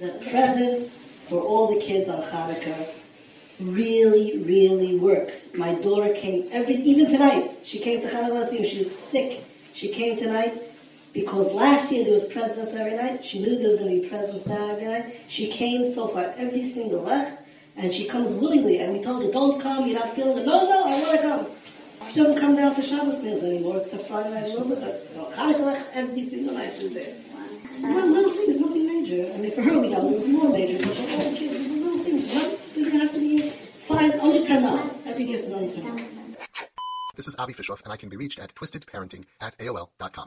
the presents for all the kids on Hanukkah really, really works. My daughter came every even tonight. She came to Hanukkah. She was sick. She came tonight because last year there was presents every night. She knew there was going to be presents now every night. She came so far every single lech, and she comes willingly. And we told her, "Don't come. You're not feeling it." No, no, I want to come. She doesn't come down for Shabbos meals anymore, except Friday night. But Hanukkah every single night she's there. One little thing is nothing major. I mean, for her we major, little things. Have to be. This is Avi Fishoff, and I can be reached at twistedparenting at AOL.com.